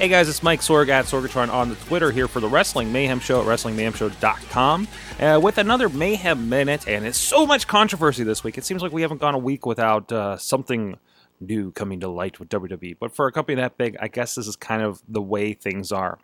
Hey guys, it's Mike Sorg at Sorgatron on the Twitter here for the Wrestling Mayhem Show at WrestlingMayhemShow.com uh, with another Mayhem Minute, and it's so much controversy this week. It seems like we haven't gone a week without uh, something new coming to light with WWE. But for a company that big, I guess this is kind of the way things are.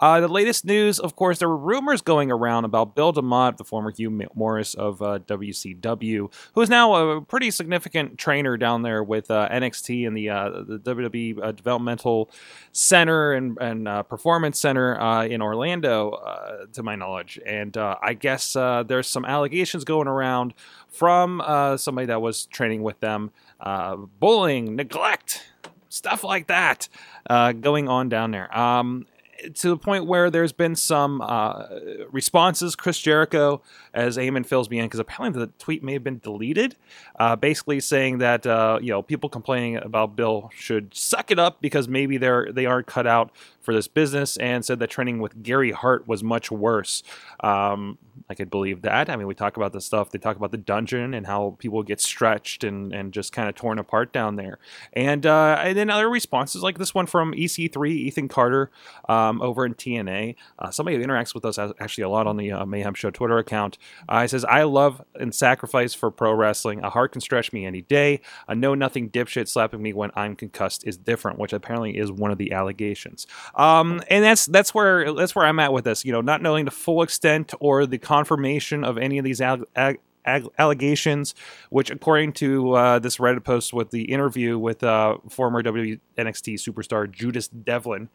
Uh, the latest news, of course, there were rumors going around about Bill DeMott, the former Hugh Morris of uh, WCW, who is now a pretty significant trainer down there with uh, NXT and the, uh, the WWE uh, Developmental Center and, and uh, Performance Center in Orlando, to my knowledge. And I guess there's some allegations going around from somebody that was training with them bullying, neglect, stuff like that going on down there. Um, to the point where there's been some uh, responses. Chris Jericho, as Eamon fills me in, because apparently the tweet may have been deleted, uh, basically saying that uh, you know people complaining about Bill should suck it up because maybe they're they aren't cut out for this business, and said that training with Gary Hart was much worse. Um, I could believe that. I mean, we talk about the stuff. They talk about the dungeon and how people get stretched and, and just kind of torn apart down there. And uh, and then other responses like this one from EC3, Ethan Carter, um, over in TNA. Uh, somebody who interacts with us actually a lot on the uh, Mayhem Show Twitter account. Uh, he says, "I love and sacrifice for pro wrestling. A Hart can stretch me any day. A know nothing dipshit slapping me when I'm concussed is different," which apparently is one of the allegations. Um, and that's that's where that's where I'm at with this. You know, not knowing the full extent or the confirmation of any of these ag- ag- allegations, which, according to uh, this Reddit post with the interview with uh, former WWE NXT superstar Judas Devlin,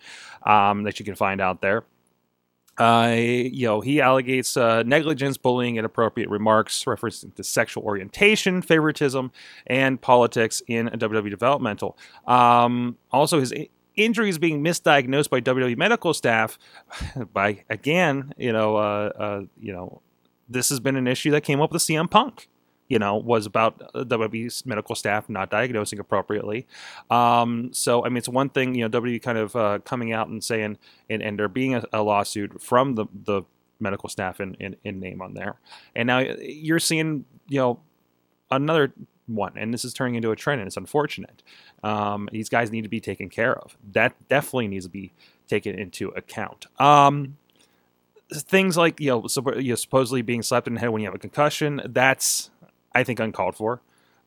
um, that you can find out there. Uh, you know, he allegates uh, negligence, bullying, inappropriate remarks referencing to sexual orientation, favoritism, and politics in WWE developmental. Um, also, his injuries being misdiagnosed by WWE medical staff by again, you know, uh, uh, you know, this has been an issue that came up with CM Punk. You know, was about WWE's medical staff not diagnosing appropriately. Um, so, I mean, it's one thing, you know, WWE kind of uh, coming out and saying, and, and there being a, a lawsuit from the, the medical staff in, in, in name on there. And now you're seeing, you know, another one, and this is turning into a trend, and it's unfortunate. Um, these guys need to be taken care of. That definitely needs to be taken into account. Um, things like you know, you know, supposedly being slapped in the head when you have a concussion. That's I think uncalled for.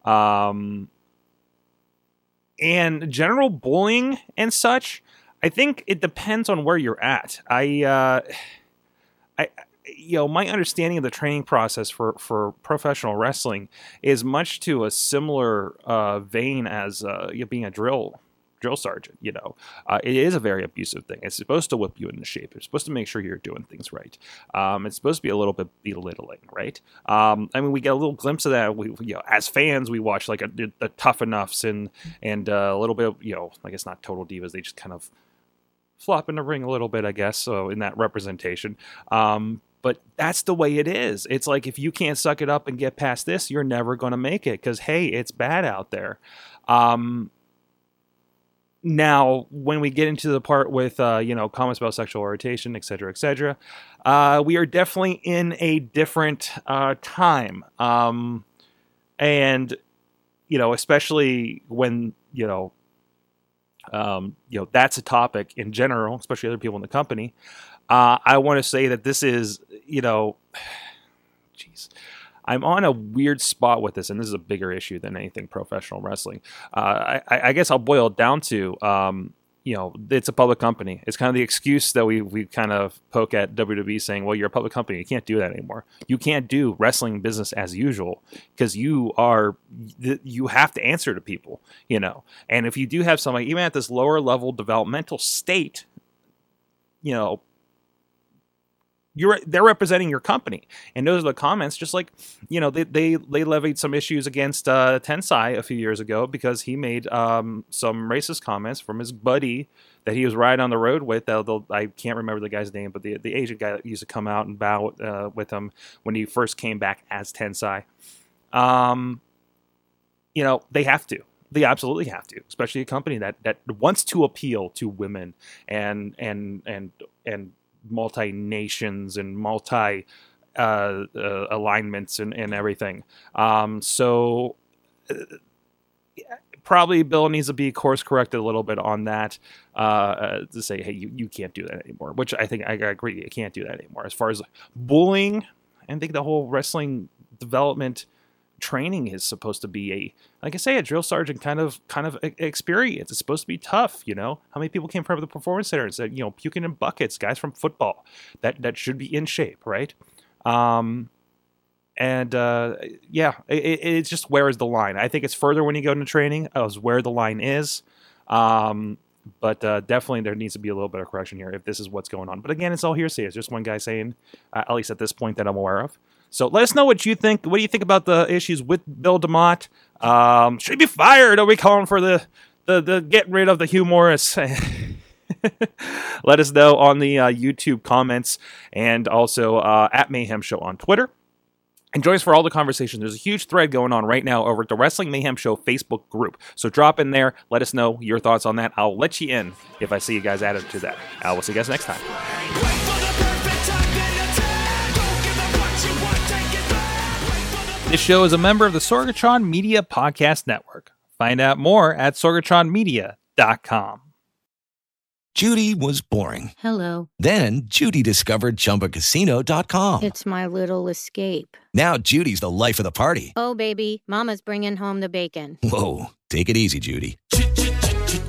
Um, and general bullying and such. I think it depends on where you're at. I, uh, I, you know, my understanding of the training process for for professional wrestling is much to a similar uh, vein as uh, you know, being a drill drill sergeant. You know, uh, it is a very abusive thing. It's supposed to whip you into shape. It's supposed to make sure you're doing things right. Um, it's supposed to be a little bit belittling, right? Um, I mean, we get a little glimpse of that. We, you know, as fans, we watch like a, the tough enoughs and and uh, a little bit, of, you know, I guess not total divas. They just kind of flop in the ring a little bit, I guess. So in that representation. Um, but that's the way it is. It's like if you can't suck it up and get past this, you're never going to make it because hey, it's bad out there. Um, now, when we get into the part with uh, you know comments about sexual orientation, et cetera, et cetera, uh, we are definitely in a different uh, time, um, and you know, especially when you know, um, you know, that's a topic in general, especially other people in the company. Uh, I want to say that this is, you know, jeez. I'm on a weird spot with this, and this is a bigger issue than anything professional wrestling. Uh, I, I, guess I'll boil it down to, um, you know, it's a public company. It's kind of the excuse that we we kind of poke at WWE saying, "Well, you're a public company. You can't do that anymore. You can't do wrestling business as usual because you are you have to answer to people, you know. And if you do have somebody even at this lower level developmental state, you know, you're they're representing your company, and those are the comments. Just like you know, they they, they levied some issues against uh, Tensai a few years ago because he made um, some racist comments from his buddy that he was riding on the road with. Uh, I can't remember the guy's name, but the the Asian guy that used to come out and bow uh, with him when he first came back as Tensai. Um, you know, they have to. They absolutely have to, especially a company that that wants to appeal to women and and and and multi nations and multi uh, uh, alignments and, and everything. Um, so uh, probably Bill needs to be course corrected a little bit on that uh, uh, to say, hey, you, you can't do that anymore. Which I think I agree, you can't do that anymore. As far as bullying, I think the whole wrestling development training is supposed to be a like I say a drill sergeant kind of kind of experience. It's supposed to be tough, you know. How many people came from the performance center and said, you know, puking in buckets, guys from football that that should be in shape, right? Um, and uh, yeah, it, it's just where is the line? I think it's further when you go into training as where the line is. Um, but uh, definitely there needs to be a little bit of correction here if this is what's going on. But again, it's all hearsay. It's just one guy saying, uh, at least at this point that I'm aware of. So let us know what you think. What do you think about the issues with Bill DeMott? Um, should he be fired? Are we calling for the the, the getting rid of the Hugh Morris? let us know on the uh, YouTube comments and also uh, at Mayhem Show on Twitter. And join us for all the conversation. There's a huge thread going on right now over at the Wrestling Mayhem Show Facebook group. So drop in there. Let us know your thoughts on that. I'll let you in if I see you guys added to that. I will see you guys next time. This show is a member of the Sorgatron Media Podcast Network. Find out more at sorgatronmedia.com. Judy was boring. Hello. Then Judy discovered chumbacasino.com. It's my little escape. Now Judy's the life of the party. Oh, baby, Mama's bringing home the bacon. Whoa. Take it easy, Judy.